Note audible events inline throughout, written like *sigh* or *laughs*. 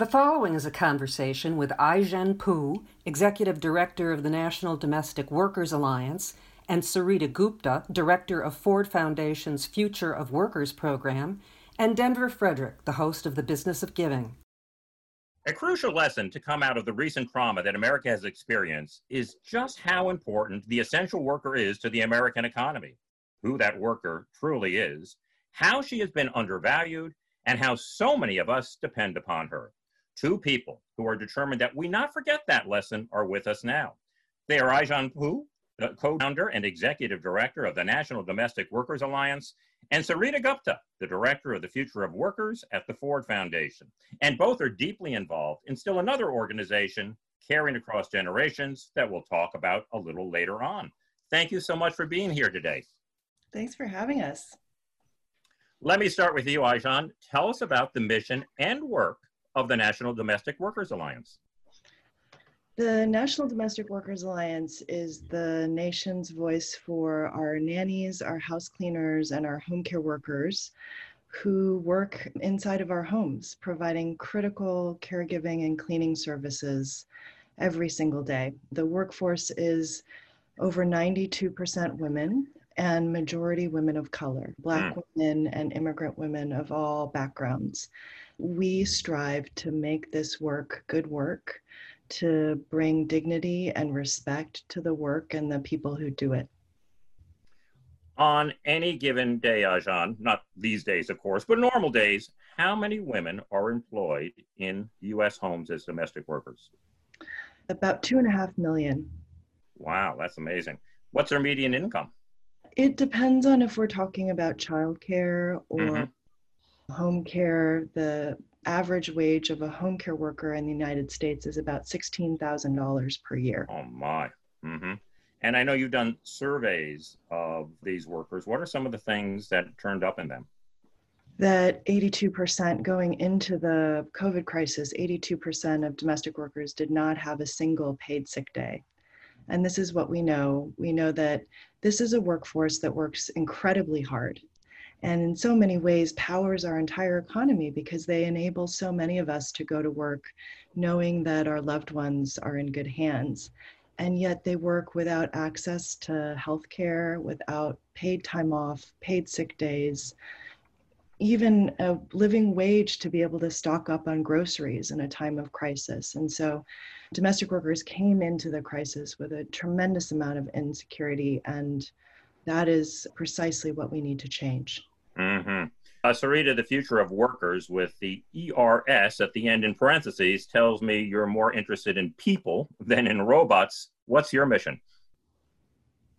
The following is a conversation with Ai-jen Poo, Executive Director of the National Domestic Workers Alliance, and Sarita Gupta, Director of Ford Foundation's Future of Workers program, and Denver Frederick, the host of The Business of Giving. A crucial lesson to come out of the recent trauma that America has experienced is just how important the essential worker is to the American economy, who that worker truly is, how she has been undervalued, and how so many of us depend upon her. Two people who are determined that we not forget that lesson are with us now. They are Ai-jen Poo, the co-founder and executive director of the National Domestic Workers Alliance, and Sarita Gupta, the director of the Future of Workers at the Ford Foundation. And both are deeply involved in still another organization, Caring Across Generations, that we'll talk about a little later on. Thank you so much for being here today. Thanks for having us. Let me start with you, Ai-jen. Tell us about the mission and work of the National Domestic Workers Alliance. The National Domestic Workers Alliance is the nation's voice for our nannies, our house cleaners, and our home care workers who work inside of our homes, providing critical caregiving and cleaning services every single day. The workforce is over 92% women and majority women of color, Black mm. women and immigrant women of all backgrounds. We strive to make this work good work to bring dignity and respect to the work and the people who do it. On any given day, Ai-jen, not these days, of course, but normal days, how many women are employed in U.S. homes as domestic workers? About two and a half million. Wow, that's amazing. What's their median income? It depends on if we're talking about childcare or mm-hmm. Home care. The average wage of a home care worker in the United States is about $16,000 per year. Oh, my. Mm-hmm. And I know you've done surveys of these workers. What are some of the things that turned up in them? That 82% going into the COVID crisis, 82% of domestic workers did not have a single paid sick day. And this is what we know. We know that this is a workforce that works incredibly hard and in so many ways powers our entire economy because they enable so many of us to go to work knowing that our loved ones are in good hands. And yet they work without access to health care without paid time off paid sick days even a living wage to be able to stock up on groceries in a time of crisis. And so domestic workers came into the crisis with a tremendous amount of insecurity and that is precisely what we need to change Mm-hmm. Uh, Sarita, the future of workers with the ERS at the end in parentheses tells me you're more interested in people than in robots. What's your mission?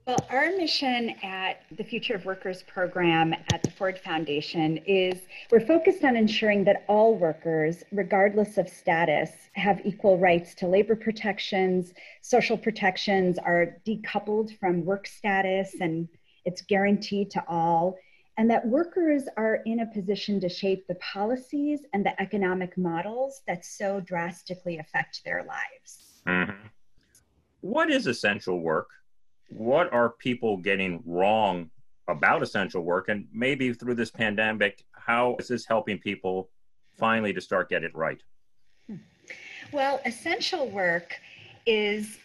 Well, our mission at the Future of Workers program at the Ford Foundation is we're focused on ensuring that all workers, regardless of status, have equal rights to labor protections, social protections are decoupled from work status, and it's guaranteed to all and that workers are in a position to shape the policies and the economic models that so drastically affect their lives. Mm-hmm. What is essential work? What are people getting wrong about essential work? And maybe through this pandemic, how is this helping people finally to start get it right? Hmm. Well, essential work is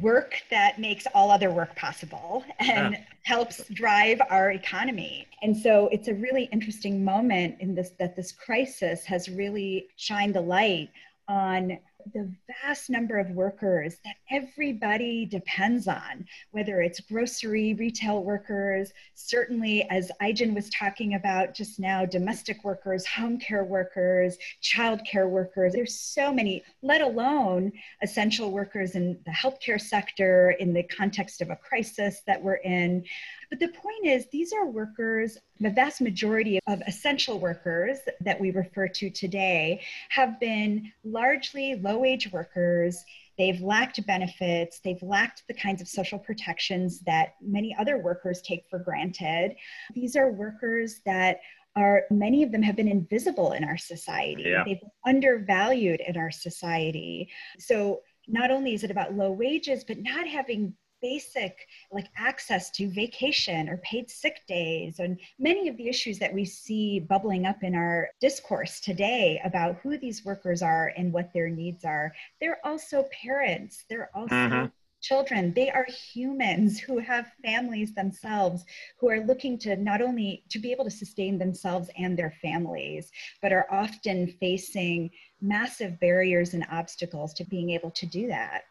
work that makes all other work possible and yeah. helps drive our economy. And so it's a really interesting moment in this that this crisis has really shined the light on the vast number of workers that everybody depends on, whether it's grocery, retail workers, certainly, as Ai-jen was talking about just now, domestic workers, home care workers, child care workers. There's so many, let alone essential workers in the healthcare sector in the context of a crisis that we're in. But the point is, these are workers, the vast majority of essential workers that we refer to today have been largely low wage workers. They've lacked benefits, they've lacked the kinds of social protections that many other workers take for granted. These are workers that are many of them have been invisible in our society. Yeah. They've been undervalued in our society. So not only is it about low wages, but not having basic like access to vacation or paid sick days and many of the issues that we see bubbling up in our discourse today about who these workers are and what their needs are they're also parents they're also mm-hmm. children. They are humans who have families themselves who are looking to not only to be able to sustain themselves and their families but are often facing massive barriers and obstacles to being able to do that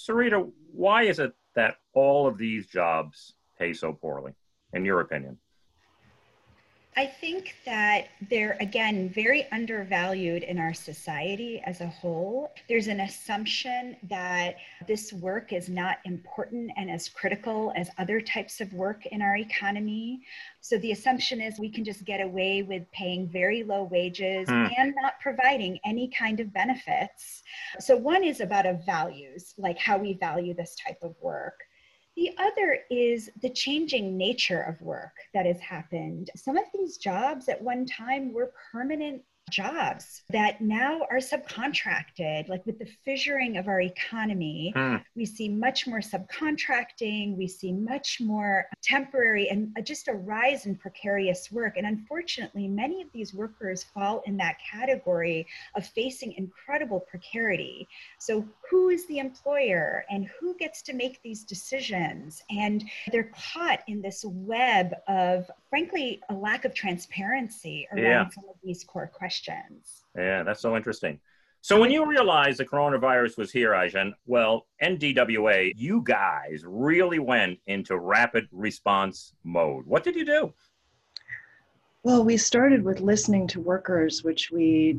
sarita why is it that all of these jobs pay so poorly in your opinion I think that they're, again, very undervalued in our society as a whole. There's an assumption that this work is not important and as critical as other types of work in our economy. So the assumption is we can just get away with paying very low wages mm. and not providing any kind of benefits. So, one is about a values, like how we value this type of work. The other is the changing nature of work that has happened. Some of these jobs at one time were permanent jobs that now are subcontracted. Like with the fissuring of our economy, mm. we see much more subcontracting, we see much more temporary and just a rise in precarious work. And unfortunately, many of these workers fall in that category of facing incredible precarity. So, who is the employer and who gets to make these decisions? And they're caught in this web of, frankly, a lack of transparency around yeah. some of these core questions questions. Yeah, that's so interesting. So when you realized the coronavirus was here, Ai-jen, well, NDWA, you guys really went into rapid response mode. What did you do? Well, we started with listening to workers, which we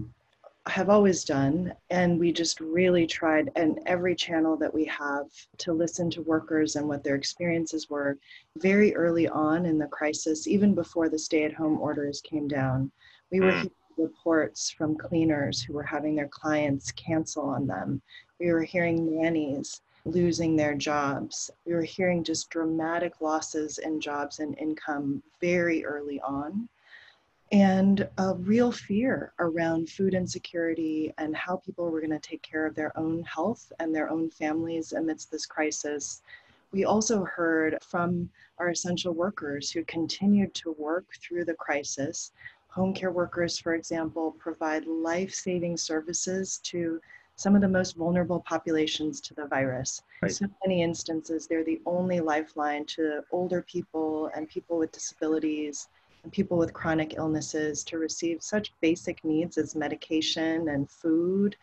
have always done, and we just really tried in every channel that we have to listen to workers and what their experiences were very early on in the crisis, even before the stay-at-home orders came down. We were hmm. hearing reports from cleaners who were having their clients cancel on them. We were hearing nannies losing their jobs. We were hearing just dramatic losses in jobs and income very early on. And a real fear around food insecurity and how people were going to take care of their own health and their own families amidst this crisis. We also heard from our essential workers who continued to work through the crisis Home care workers, for example, provide life saving services to some of the most vulnerable populations to the virus. Right. In so many instances, they're the only lifeline to older people and people with disabilities people with chronic illnesses to receive such basic needs as medication and food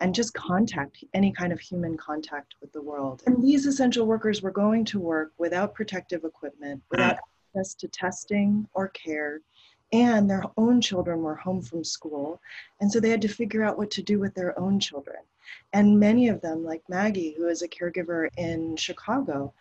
and just contact, any kind of human contact with the world. And these essential workers were going to work without protective equipment, mm. without access to testing or care, and their own children were home from school. And so they had to figure out what to do with their own children. And many of them, like Maggie, who is a caregiver in Chicago,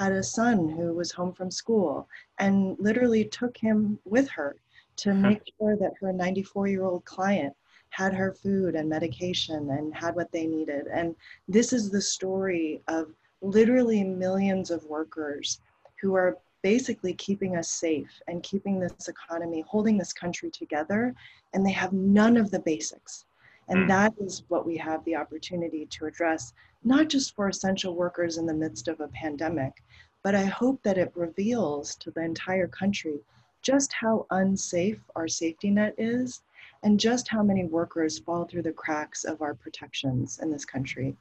had a son who was home from school and literally took him with her to make sure that her 94 year old client had her food and medication and had what they needed. And this is the story of literally millions of workers who are basically keeping us safe and keeping this economy, holding this country together, and they have none of the basics. And mm. that is what we have the opportunity to address, not just for essential workers in the midst of a pandemic, but I hope that it reveals to the entire country just how unsafe our safety net is and just how many workers fall through the cracks of our protections in this country.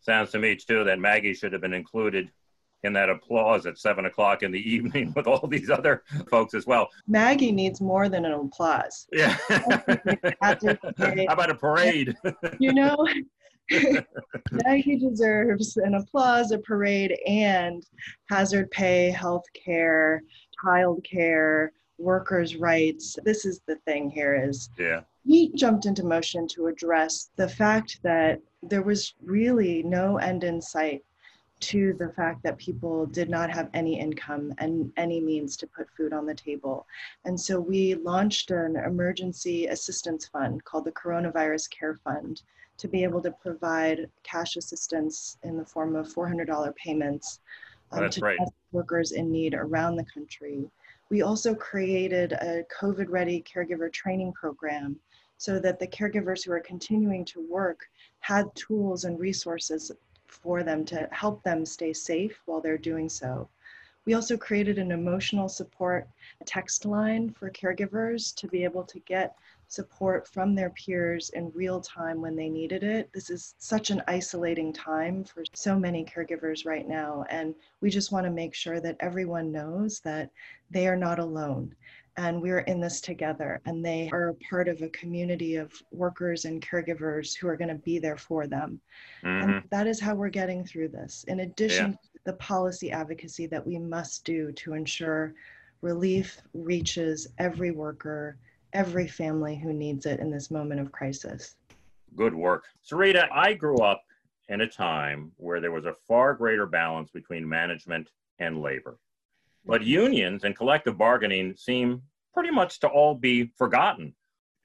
Sounds to me, too, that Maggie should have been included in that applause at seven o'clock in the *laughs* evening with all these other folks as well. Maggie needs more than an applause. Yeah. *laughs* How about a parade? you know, *laughs* Maggie deserves an applause, a parade, and hazard pay, health care, child care, workers' rights. This is the thing here is yeah. he jumped into motion to address the fact that there was really no end in sight to the fact that people did not have any income and any means to put food on the table. And so we launched an emergency assistance fund called the Coronavirus Care Fund to be able to provide cash assistance in the form of $400 payments um, to right. workers in need around the country. We also created a COVID ready caregiver training program so that the caregivers who are continuing to work had tools and resources for them to help them stay safe while they're doing so. We also created an emotional support text line for caregivers to be able to get support from their peers in real time when they needed it. This is such an isolating time for so many caregivers right now. And we just want to make sure that everyone knows that they are not alone and we're in this together. And they are a part of a community of workers and caregivers who are going to be there for them. Mm-hmm. And that is how we're getting through this. In addition yeah. to the policy advocacy that we must do to ensure relief reaches every worker every family who needs it in this moment of crisis. Good work. Sarita, I grew up in a time where there was a far greater balance between management and labor. But unions and collective bargaining seem pretty much to all be forgotten.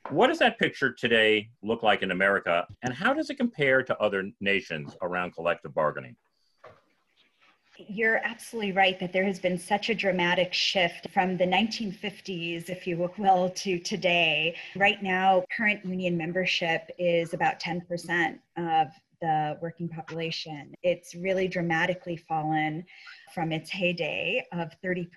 What does that picture today look like in America, and how does it compare to other nations around collective bargaining? You're absolutely right that there has been such a dramatic shift from the 1950s, if you will, to today. Right now, current union membership is about 10% of the working population. It's really dramatically fallen from its heyday of 30%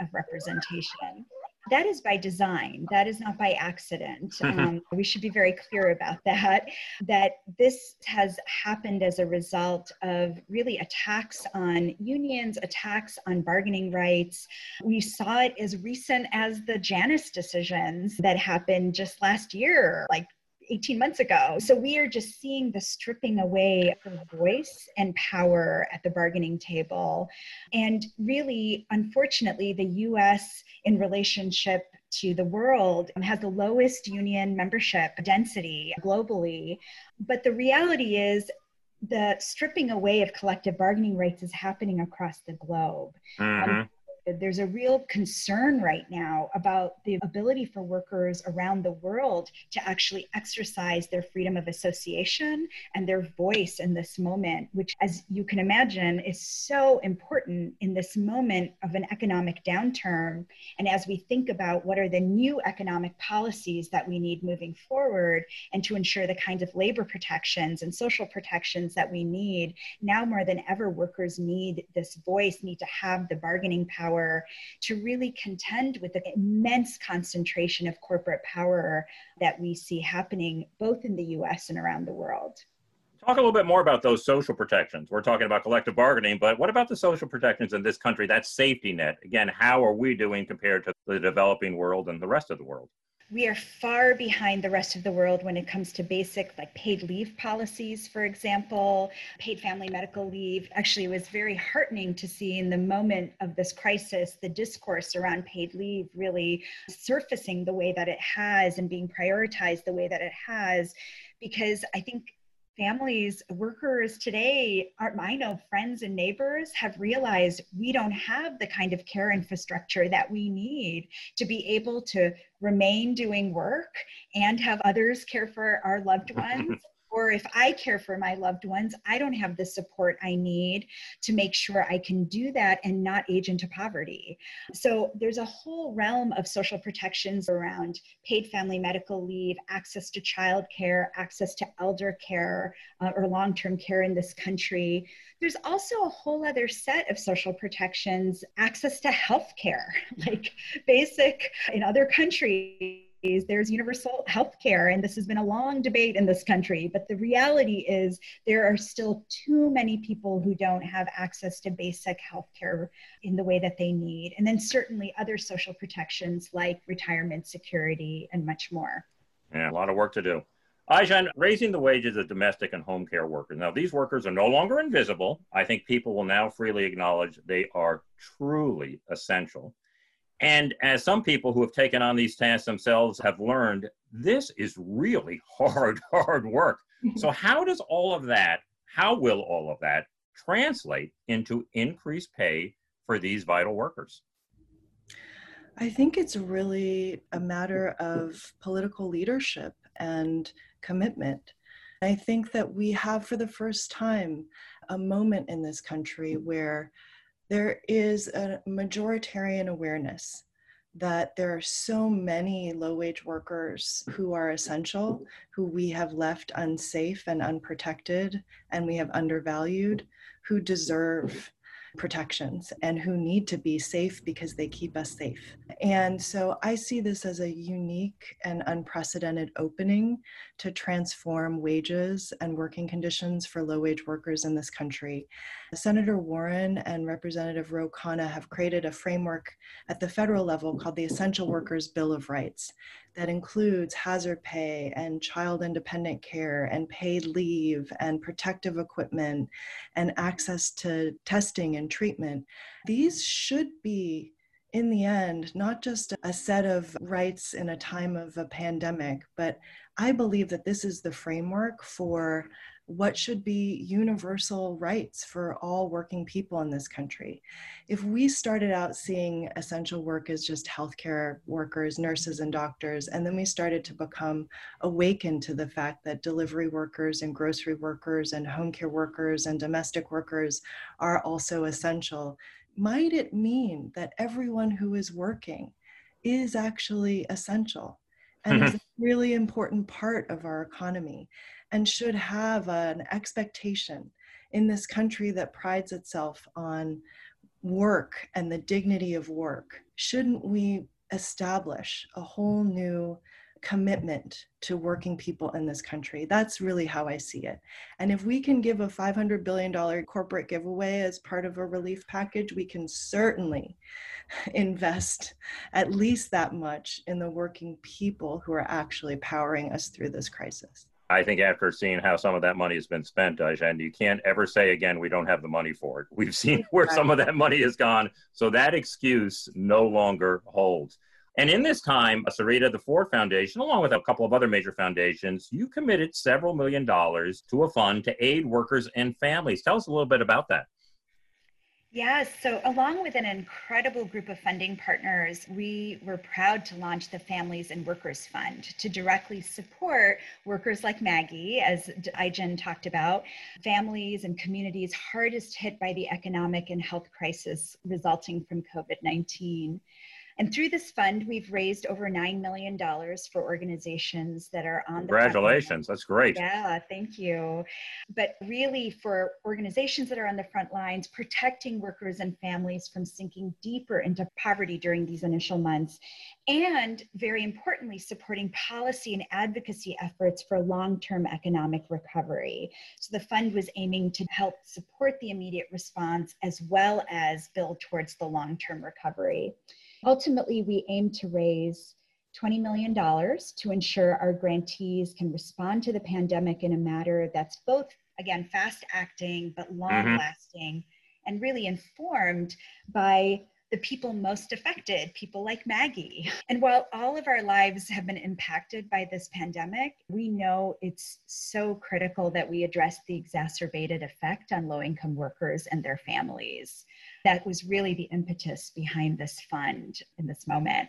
of representation that is by design. That is not by accident. Mm-hmm. um, we should be very clear about that that this has happened as a result of really attacks on unions attacks on bargaining rights. We saw it as recent as the janus decisions that happened just last year like 18 months ago. So we are just seeing the stripping away of voice and power at the bargaining table. And really, unfortunately, the US, in relationship to the world, has the lowest union membership density globally. But the reality is, the stripping away of collective bargaining rights is happening across the globe. Mm-hmm. Um, there's a real concern right now about the ability for workers around the world to actually exercise their freedom of association and their voice in this moment, which, as you can imagine, is so important in this moment of an economic downturn. And as we think about what are the new economic policies that we need moving forward and to ensure the kinds of labor protections and social protections that we need, now more than ever, workers need this voice, need to have the bargaining power power to really contend with the immense concentration of corporate power that we see happening both in the US and around the world. Talk a little bit more about those social protections. We're talking about collective bargaining, but what about the social protections in this country, that safety net? Again, how are we doing compared to the developing world and the rest of the world? We are far behind the rest of the world when it comes to basic like paid leave policies for example. Paid family medical leave actually it was very heartening to see in the moment of this crisis the discourse around paid leave really surfacing the way that it has and being prioritized the way that it has. Because i think families, workers today, our, I know friends and neighbors have realized we don't have the kind of care infrastructure that we need to be able to remain doing work and have others care for our loved *laughs* ones or if I care for my loved ones, I don't have the support I need to make sure I can do that and not age into poverty. So there's a whole realm of social protections around paid family medical leave, access to childcare, access to elder care uh, or long term care in this country. There's also a whole other set of social protections, access to health care, *laughs* like basic in other countries there's universal health care, and this has been a long debate in this country. But the reality is, there are still too many people who don't have access to basic health care in the way that they need. And then, certainly, other social protections like retirement security and much more. Yeah, a lot of work to do. Ai-jen, raising the wages of domestic and home care workers. Now, these workers are no longer invisible. I think people will now freely acknowledge they are truly essential. And as some people who have taken on these tasks themselves have learned, this is really *laughs* hard, hard work. so, *laughs* how does all of that, how will all of that translate into increased pay for these vital workers? I think it's really a matter of political leadership and commitment. I think that we have, for the first time, a moment in this country where there is a majoritarian awareness that there are so many low wage workers who are essential, who we have left unsafe and unprotected, and we have undervalued, who deserve protections and who need to be safe because they keep us safe. And so I see this as a unique and unprecedented opening to transform wages and working conditions for low wage workers in this country. Senator Warren and Representative Ro Khanna have created a framework at the federal level called the Essential Workers Bill of Rights that includes hazard pay and child independent care and paid leave and protective equipment and access to testing and treatment. These should be in the end, not just a set of rights in a time of a pandemic, but I believe that this is the framework for what should be universal rights for all working people in this country. If we started out seeing essential work as just healthcare workers, nurses, and doctors, and then we started to become awakened to the fact that delivery workers and grocery workers and home care workers and domestic workers are also essential, might it mean that everyone who is working is actually essential and is *laughs* a really important part of our economy? And should have an expectation in this country that prides itself on work and the dignity of work. Shouldn't we establish a whole new commitment to working people in this country. That's really how I see it. And if we can give a $500 billion corporate giveaway as part of a relief package, we can certainly *laughs* invest at least that much in the working people who are actually powering us through this crisis. I think after seeing how some of that money has been spent, and you can't ever say again, we don't have the money for it. We've seen *laughs* where some of that money has gone. So that excuse no longer holds. And in this time, Sarita, the Ford Foundation, along with a couple of other major foundations, you committed several million dollars to a fund to aid workers and families. Tell us a little bit about that. Yes, so along with an incredible group of funding partners, we were proud to launch the Families and Workers Fund to directly support workers like Maggie, as Ai-jen talked about, families and communities hardest hit by the economic and health crisis resulting from COVID 19. And through this fund, we've raised over $9 million for organizations that are on. Congratulations, that's great. Yeah, thank you. But really, for organizations that are on the front lines, protecting workers and families from sinking deeper into poverty during these initial months. And very importantly, supporting policy and advocacy efforts for long term economic recovery. So the fund was aiming to help support the immediate response as well as build towards the long term recovery. Ultimately, we aim to raise $20 million to ensure our grantees can respond to the pandemic in a manner that's both, again, fast acting, but long lasting mm-hmm. and really informed by the people most affected, people like Maggie. And while all of our lives have been impacted by this pandemic, we know it's so critical that we address the exacerbated effect on low income workers and their families that was really the impetus behind this fund in this moment.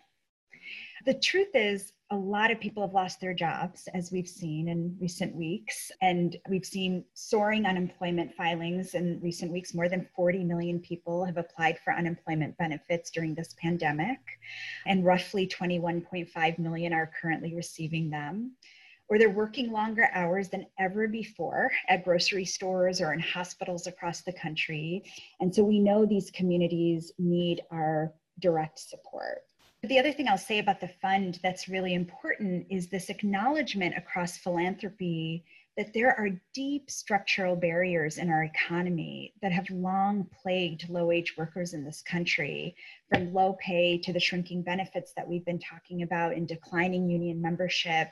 The truth is, a lot of people have lost their jobs, as we've seen in recent weeks. And we've seen soaring unemployment filings in recent weeks. More than 40 million people have applied for unemployment benefits during this pandemic, and roughly 21.5 million are currently receiving them or they're working longer hours than ever before at grocery stores or in hospitals across the country. And so we know these communities need our direct support. The other thing I'll say about the fund that's really important is this acknowledgement across philanthropy that there are deep structural barriers in our economy that have long plagued low wage workers in this country, from low pay to the shrinking benefits that we've been talking about and declining union membership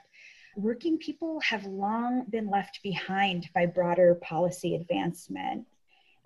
working people have long been left behind by broader policy advancement.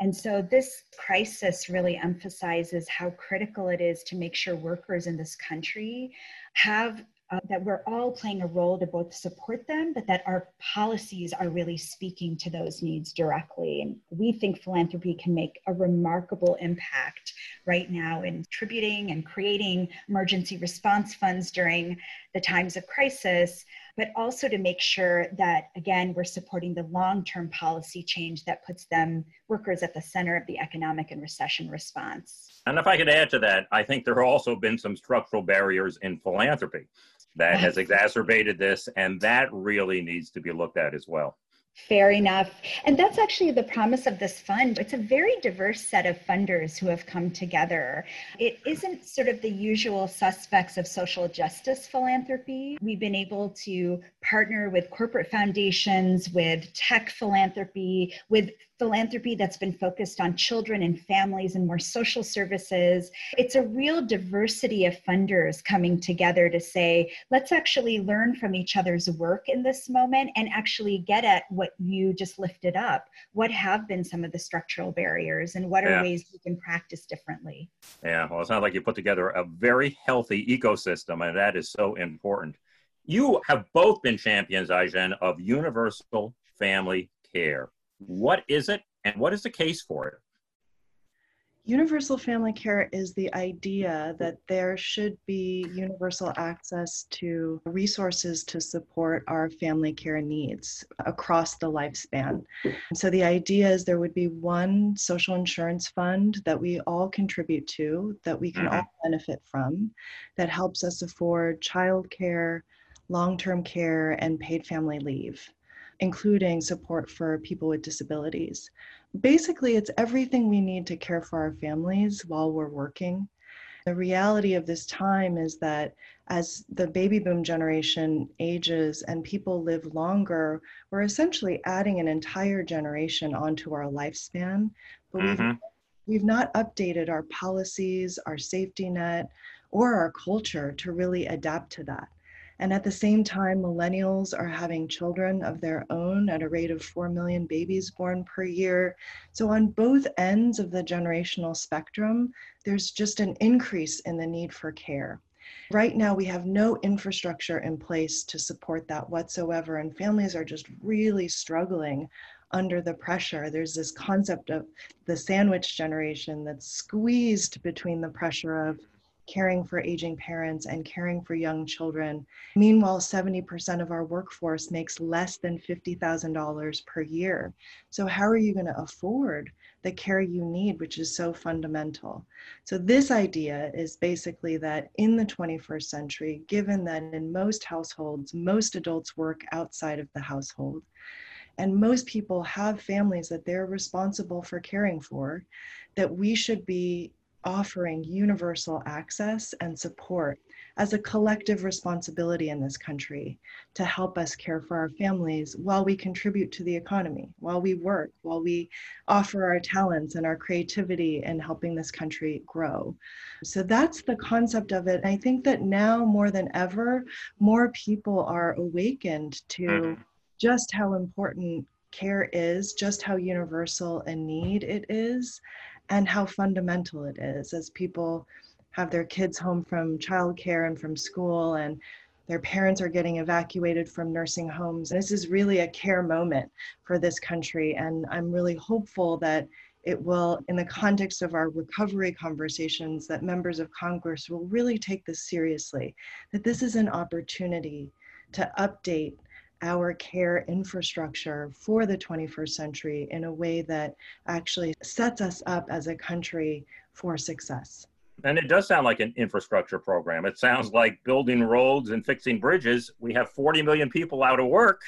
And so this crisis really emphasizes how critical it is to make sure workers in this country have uh, that we're all playing a role to both support them, but that our policies are really speaking to those needs directly. And we think philanthropy can make a remarkable impact right now in contributing and creating emergency response funds during the times of crisis, but also to make sure that, again, we're supporting the long term policy change that puts them, workers, at the center of the economic and recession response. And if I could add to that, I think there have also been some structural barriers in philanthropy that has exacerbated this, and that really needs to be looked at as well. Fair enough. And that's actually the promise of this fund. It's a very diverse set of funders who have come together. It isn't sort of the usual suspects of social justice philanthropy. We've been able to partner with corporate foundations, with tech philanthropy, with philanthropy that's been focused on children and families and more social services. It's a real diversity of funders coming together to say, let's actually learn from each other's work in this moment and actually get at what you just lifted up. What have been some of the structural barriers and what are yeah. ways we can practice differently? Yeah, well, it sounds like you put together a very healthy ecosystem, and that is so important. You have both been champions, Ai-jen, of universal family care. What is it, and what is the case for it? Universal family care is the idea that there should be universal access to resources to support our family care needs across the lifespan. So, the idea is there would be one social insurance fund that we all contribute to, that we can mm-hmm. all benefit from, that helps us afford childcare, long term care, and paid family leave including support for people with disabilities. Basically, it's everything we need to care for our families while we're working. The reality of this time is that as the baby boom generation ages and people live longer, we're essentially adding an entire generation onto our lifespan. But mm-hmm. we've, we've not updated our policies, our safety net, or our culture to really adapt to that. And at the same time, millennials are having children of their own at a rate of 4 million babies born per year. So, on both ends of the generational spectrum, there's just an increase in the need for care. Right now, we have no infrastructure in place to support that whatsoever, and families are just really struggling under the pressure. There's this concept of the sandwich generation that's squeezed between the pressure of caring for aging parents and caring for young children. Meanwhile, 70% of our workforce makes less than $50,000 per year. So, how are you going to afford the care you need, which is so fundamental? So, this idea is basically that in the 21st century, given that in most households, most adults work outside of the household, and most people have families that they're responsible for caring for, that we should be offering universal access and support as a collective responsibility in this country to help us care for our families while we contribute to the economy, while we work, while we offer our talents and our creativity in helping this country grow. So that's the concept of it. I think that now more than ever, more people are awakened to mm-hmm. just how important care is, just how universal a need it is, and how fundamental it is as people have their kids home from childcare and from school and their parents are getting evacuated from nursing homes. This is really a care moment for this country. And I'm really hopeful that it will, in the context of our recovery conversations, that members of Congress will really take this seriously, that this is an opportunity to update our care infrastructure for the 21st century in a way that actually sets us up as a country for success. And it does sound like an infrastructure program. It sounds like building roads and fixing bridges. We have 40 million people out of work.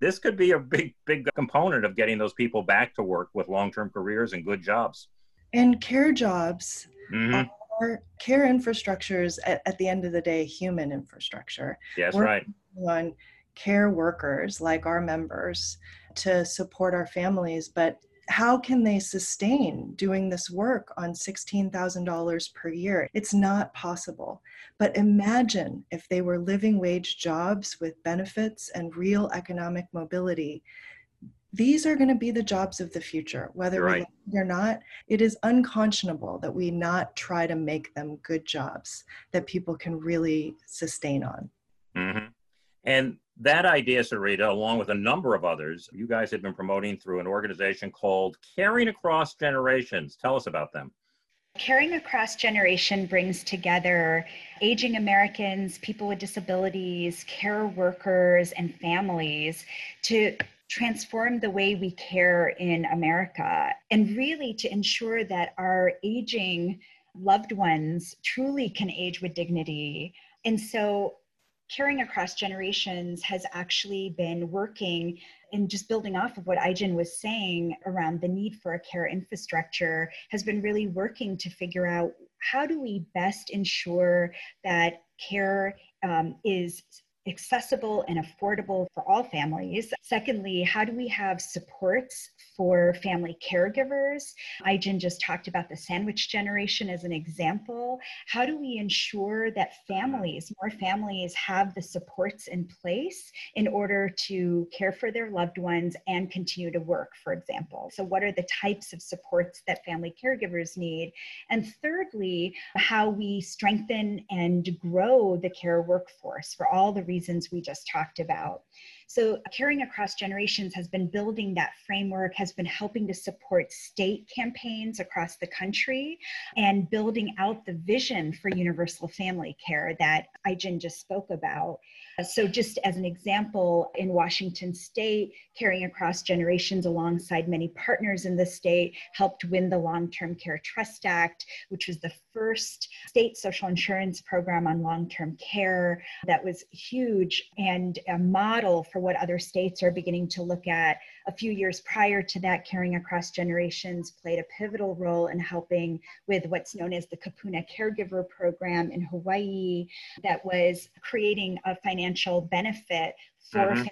This could be a big, big component of getting those people back to work with long term careers and good jobs. And care jobs mm-hmm. are care infrastructures, at, at, the end of the day, human infrastructure. Yes, We're right. On care workers like our members to support our families, but how can they sustain doing this work on $16,000 per year? It's not possible. But imagine if they were living wage jobs with benefits and real economic mobility. These are going to be the jobs of the future, whether right. we or not. It is unconscionable that we not try to make them good jobs that people can really sustain on. Mm-hmm. And that idea, Sarita, along with a number of others, you guys have been promoting through an organization called Caring Across Generations. Tell us about them. Caring Across Generation brings together aging Americans, people with disabilities, care workers, and families to transform the way we care in America and really to ensure that our aging loved ones truly can age with dignity. And so caring across generations has actually been working and just building off of what Ai-jen was saying around the need for a care infrastructure has been really working to figure out how do we best ensure that care um, is accessible and affordable for all families. Secondly, how do we have supports for family caregivers. Ai-jen just talked about the sandwich generation as an example. How do we ensure that families, more families, have the supports in place in order to care for their loved ones and continue to work, for example? So, what are the types of supports that family caregivers need? And thirdly, how we strengthen and grow the care workforce for all the reasons we just talked about. So, Caring Across Generations has been building that framework, has been helping to support state campaigns across the country, and building out the vision for universal family care that Ai-jen just spoke about. Uh, so, just as an example, in Washington state, Caring Across Generations, alongside many partners in the state, helped win the Long Term Care Trust Act, which was the first state social insurance program on long term care that was huge and a model for what other states are beginning to look at. A few years prior to that, Caring Across Generations played a pivotal role in helping with what's known as the Kupuna Caregiver Program in Hawaii, that was creating a financial benefit for mm-hmm.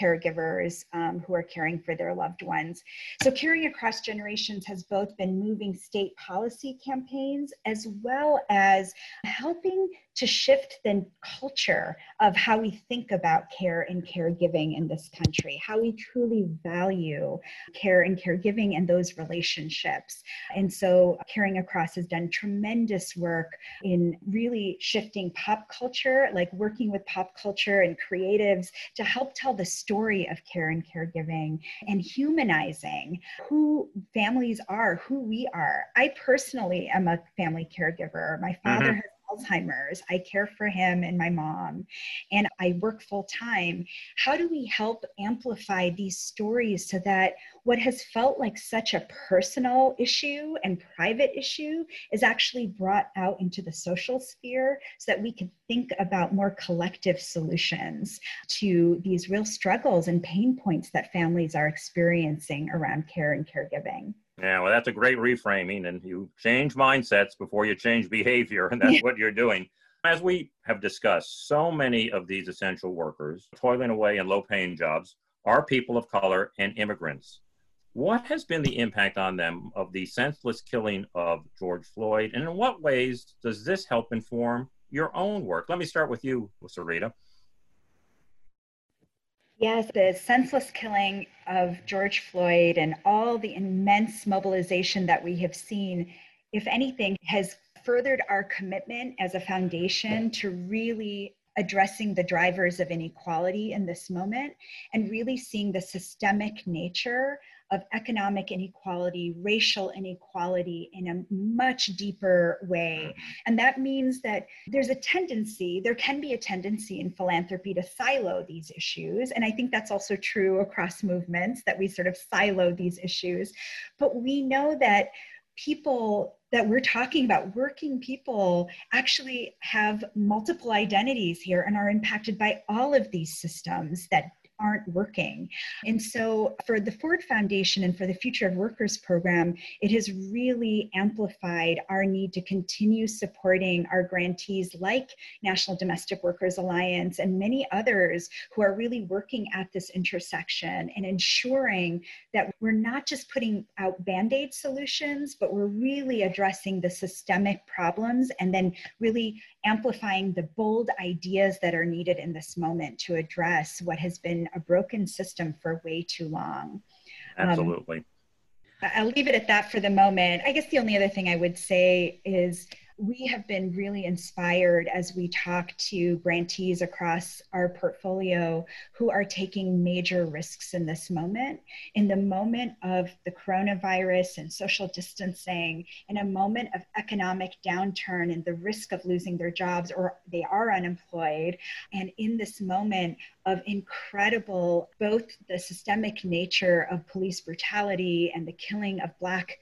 Caregivers um, who are caring for their loved ones. So, Caring Across Generations has both been moving state policy campaigns as well as helping to shift the culture of how we think about care and caregiving in this country, how we truly value care and caregiving and those relationships. And so, Caring Across has done tremendous work in really shifting pop culture, like working with pop culture and creatives to help tell the story of care and caregiving and humanizing who families are, who we are. I personally am a family caregiver. My father mm-hmm. has Alzheimer's. I care for him and my mom, and I work full time. How do we help amplify these stories so that what has felt like such a personal issue and private issue is actually brought out into the social sphere so that we can think about more collective solutions to these real struggles and pain points that families are experiencing around care and caregiving? Yeah, well, that's a great reframing, and you change mindsets before you change behavior, and that's what you're doing. As we have discussed, so many of these essential workers toiling away in low paying jobs are people of color and immigrants. What has been the impact on them of the senseless killing of George Floyd, and in what ways does this help inform your own work? Let me start with you, Sarita. Yes, the senseless killing of George Floyd and all the immense mobilization that we have seen, if anything, has furthered our commitment as a foundation to really addressing the drivers of inequality in this moment and really seeing the systemic nature of economic inequality, racial inequality in a much deeper way. Mm-hmm. And that means that there's a tendency, there can be a tendency in philanthropy to silo these issues. And I think that's also true across movements that we sort of silo these issues. But we know that people that we're talking about, working people, actually have multiple identities here and are impacted by all of these systems that aren't working. And so, for the Ford Foundation and for the Future of Workers program, it has really amplified our need to continue supporting our grantees like National Domestic Workers Alliance and many others who are really working at this intersection and ensuring that we're not just putting out band aid solutions, but we're really addressing the systemic problems and then really amplifying the bold ideas that are needed in this moment to address what has been a broken system for way too long. Um, Absolutely. Um, I'll leave it at that for the moment. I guess the only other thing I would say is we have been really inspired as we talk to grantees across our portfolio who are taking major risks in this moment. In the moment of the coronavirus and social distancing, in a moment of economic downturn and the risk of losing their jobs or they are unemployed, and in this moment of incredible both the systemic nature of police brutality and the killing of Black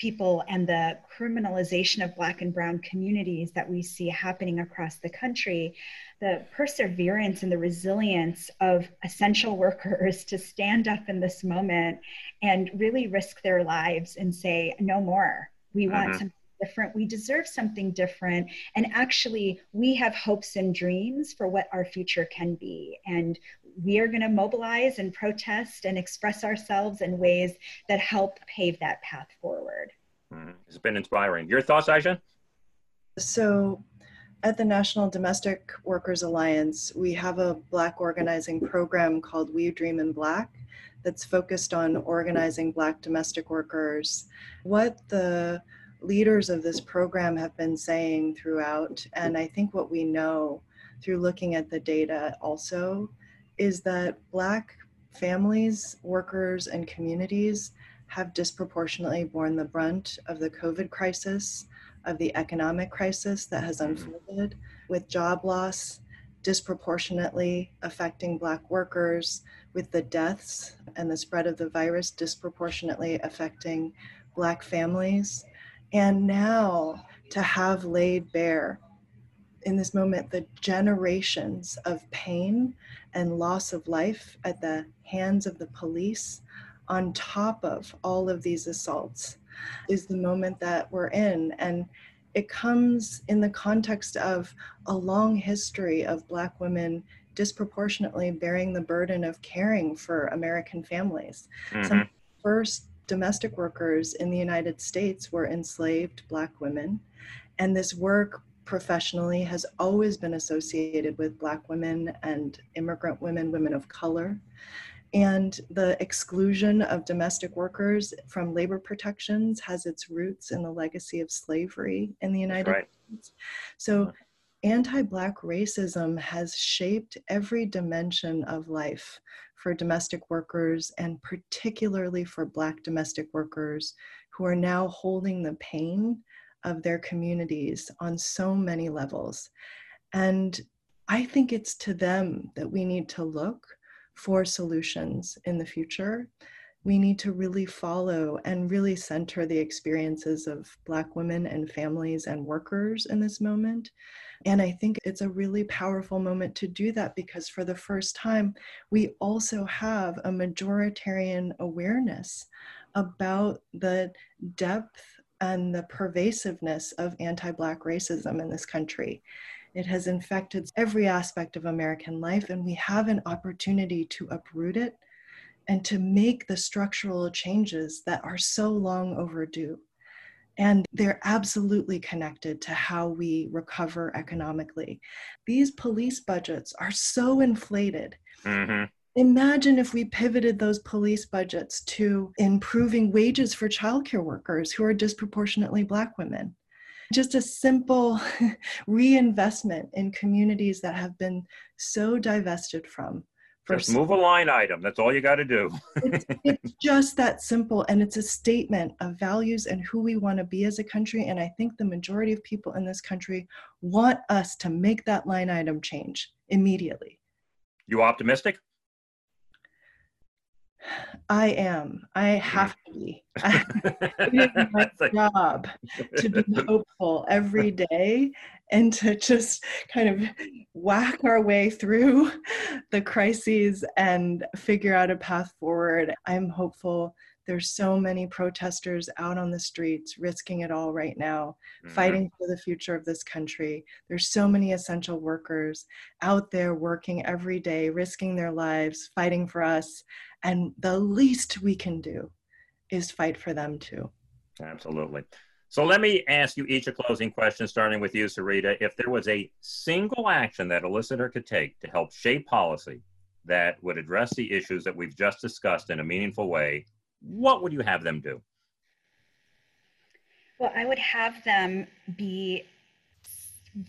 people and the criminalization of Black and Brown communities that we see happening across the country, the perseverance and the resilience of essential *laughs* workers to stand up in this moment and really risk their lives and say, no more. We want mm-hmm. something different. We deserve something different. And actually, we have hopes and dreams for what our future can be. And we are going to mobilize and protest and express ourselves in ways that help pave that path forward. Mm, it's been inspiring. Your thoughts, Ai-jen? So, at the National Domestic Workers Alliance, we have a Black organizing program called We Dream in Black that's focused on organizing Black domestic workers. What the leaders of this program have been saying throughout, and I think what we know through looking at the data also, is that Black families, workers, and communities have disproportionately borne the brunt of the COVID crisis, of the economic crisis that has mm-hmm. unfolded, with job loss disproportionately affecting Black workers, with the deaths and the spread of the virus disproportionately affecting Black families. And now to have laid bare in this moment the generations of pain and loss of life at the hands of the police on top of all of these assaults is the moment that we're in. And it comes in the context of a long history of black women disproportionately bearing the burden of caring for american families. Mm-hmm. some first domestic workers in the united states were enslaved black women. And this work professionally has always been associated with Black women and immigrant women, women of color. And the exclusion of domestic workers from labor protections has its roots in the legacy of slavery in the United right. States. So, anti Black racism has shaped every dimension of life for domestic workers, and particularly for Black domestic workers who are now holding the pain of their communities on so many levels. And I think it's to them that we need to look for solutions in the future. We need to really follow and really center the experiences of Black women and families and workers in this moment. And I think it's a really powerful moment to do that because for the first time, we also have a majoritarian awareness about the depth and the pervasiveness of anti Black racism in this country. It has infected every aspect of American life, and we have an opportunity to uproot it and to make the structural changes that are so long overdue. And they're absolutely connected to how we recover economically. These police budgets are so inflated. Mm-hmm. Imagine if we pivoted those police budgets to improving wages for childcare workers who are disproportionately Black women. Just a simple *laughs* reinvestment in communities that have been so divested from. Just move a line item. That's all you got to do. it's, *laughs* it's just that simple. And it's a statement of values and who we want to be as a country. And I think the majority of people in this country want us to make that line item change immediately. You optimistic? I am. I have to be. *laughs* it is *laughs* my job to be *laughs* hopeful every day and to just kind of whack our way through the crises and figure out a path forward. I'm hopeful there's so many protesters out on the streets risking it all right now, mm-hmm. fighting for the future of this country. There's so many essential workers out there working every day, risking their lives, fighting for us. And the least we can do is fight for them too. Absolutely. So let me ask you each a closing question, starting with you, Sarita. If there was a single action that a listener could take to help shape policy that would address the issues that we've just discussed in a meaningful way, what would you have them do? Well, I would have them be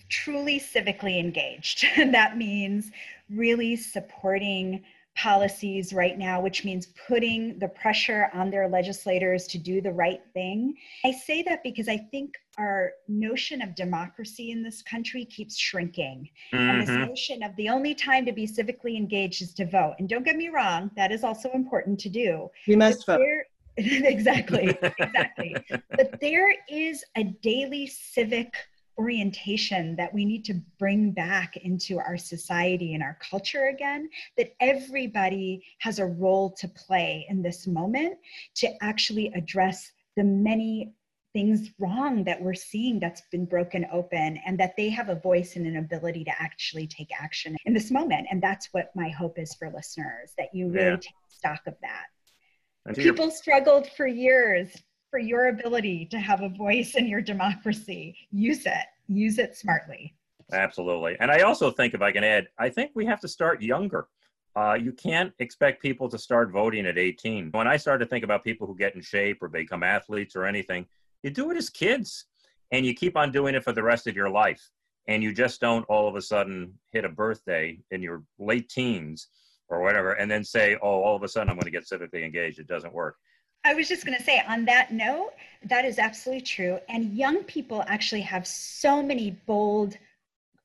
truly civically engaged. And *laughs* that means really supporting policies right now, which means putting the pressure on their legislators to do the right thing. I say that because I think our notion of democracy in this country keeps shrinking. Mm-hmm. And this mm-hmm. notion of the only time to be civically engaged is to vote. And don't get me wrong, that is also important to do. We must vote. *laughs* exactly, *laughs* exactly. but there is a daily civic orientation that we need to bring back into our society and our culture again that everybody has a role to play in this moment to actually address the many things wrong that we're seeing that's been broken open and that they have a voice and an ability to actually take action in this moment. And that's what my hope is for listeners that you really yeah. take stock of that. People your- struggled for years for your ability to have a voice in your democracy. Use it, use it smartly. Absolutely. And I also think, if I can add, I think we have to start younger. Uh, you can't expect people to start voting at 18. When I start to think about people who get in shape or become athletes or anything, you do it as kids and you keep on doing it for the rest of your life. And you just don't all of a sudden hit a birthday in your late teens or whatever and then say, oh, all of a sudden I'm going to get civically engaged. It doesn't work. I was just going to say, on that note, that is absolutely true. And young people actually have so many bold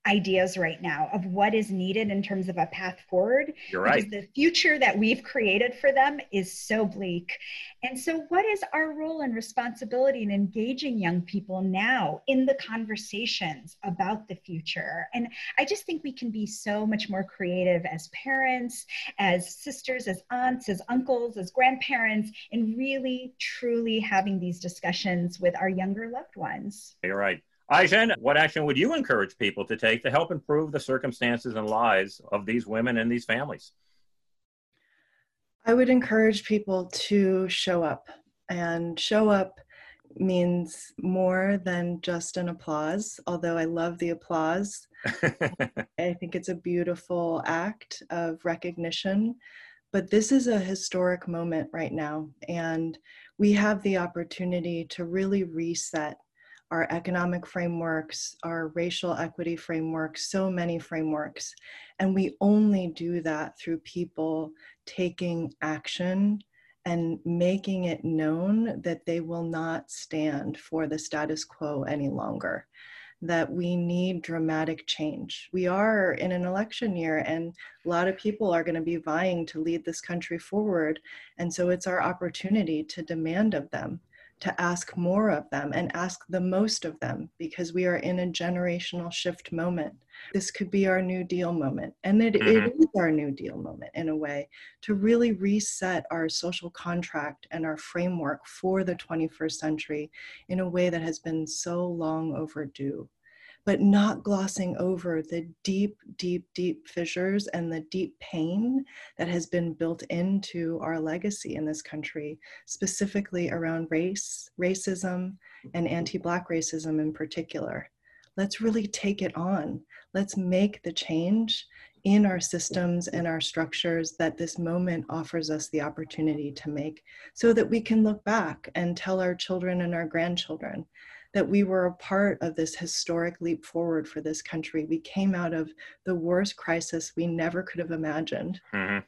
ideas right now of what is needed in terms of a path forward. You're right. Because the future that we've created for them is so bleak. And so, what is our role and responsibility in engaging young people now in the conversations about the future? And I just think we can be so much more creative as parents, as sisters, as aunts, as uncles, as grandparents, in really, truly having these discussions with our younger loved ones. You're right. Ai-jen, what action would you encourage people to take to help improve the circumstances and lives of these women and these families? I would encourage people to show up, and show up means more than just an applause, although I love the applause. *laughs* I think it's a beautiful act of recognition. But this is a historic moment right now, and we have the opportunity to really reset our economic frameworks, our racial equity frameworks, so many frameworks. And we only do that through people taking action and making it known that they will not stand for the status quo any longer. That we need dramatic change. We are in an election year, and a lot of people are going to be vying to lead this country forward. And so it's our opportunity to demand of them to ask more of them and ask the most of them because we are in a generational shift moment. This could be our New Deal moment. And it, mm-hmm. it is our New Deal moment in a way to really reset our social contract and our framework for the 21st century in a way that has been so long overdue but not glossing over the deep, deep, deep fissures and the deep pain that has been built into our legacy in this country, specifically around race, racism, and anti Black racism in particular. Let's really take it on. Let's make the change in our systems and our structures that this moment offers us the opportunity to make so that we can look back and tell our children and our grandchildren that we were a part of this historic leap forward for this country. We came out of the worst crisis we never could have imagined. Mm-hmm.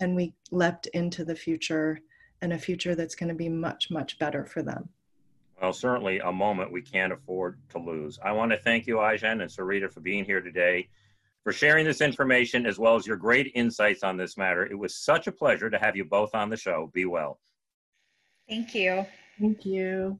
And we leapt into the future and a future that's going to be much, much better for them. Well, certainly a moment we can't afford to lose. I want to thank you, Ai-jen and Sarita, for being here today, for sharing this information, as well as your great insights on this matter. It was such a pleasure to have you both on the show. Be well. Thank you. Thank you.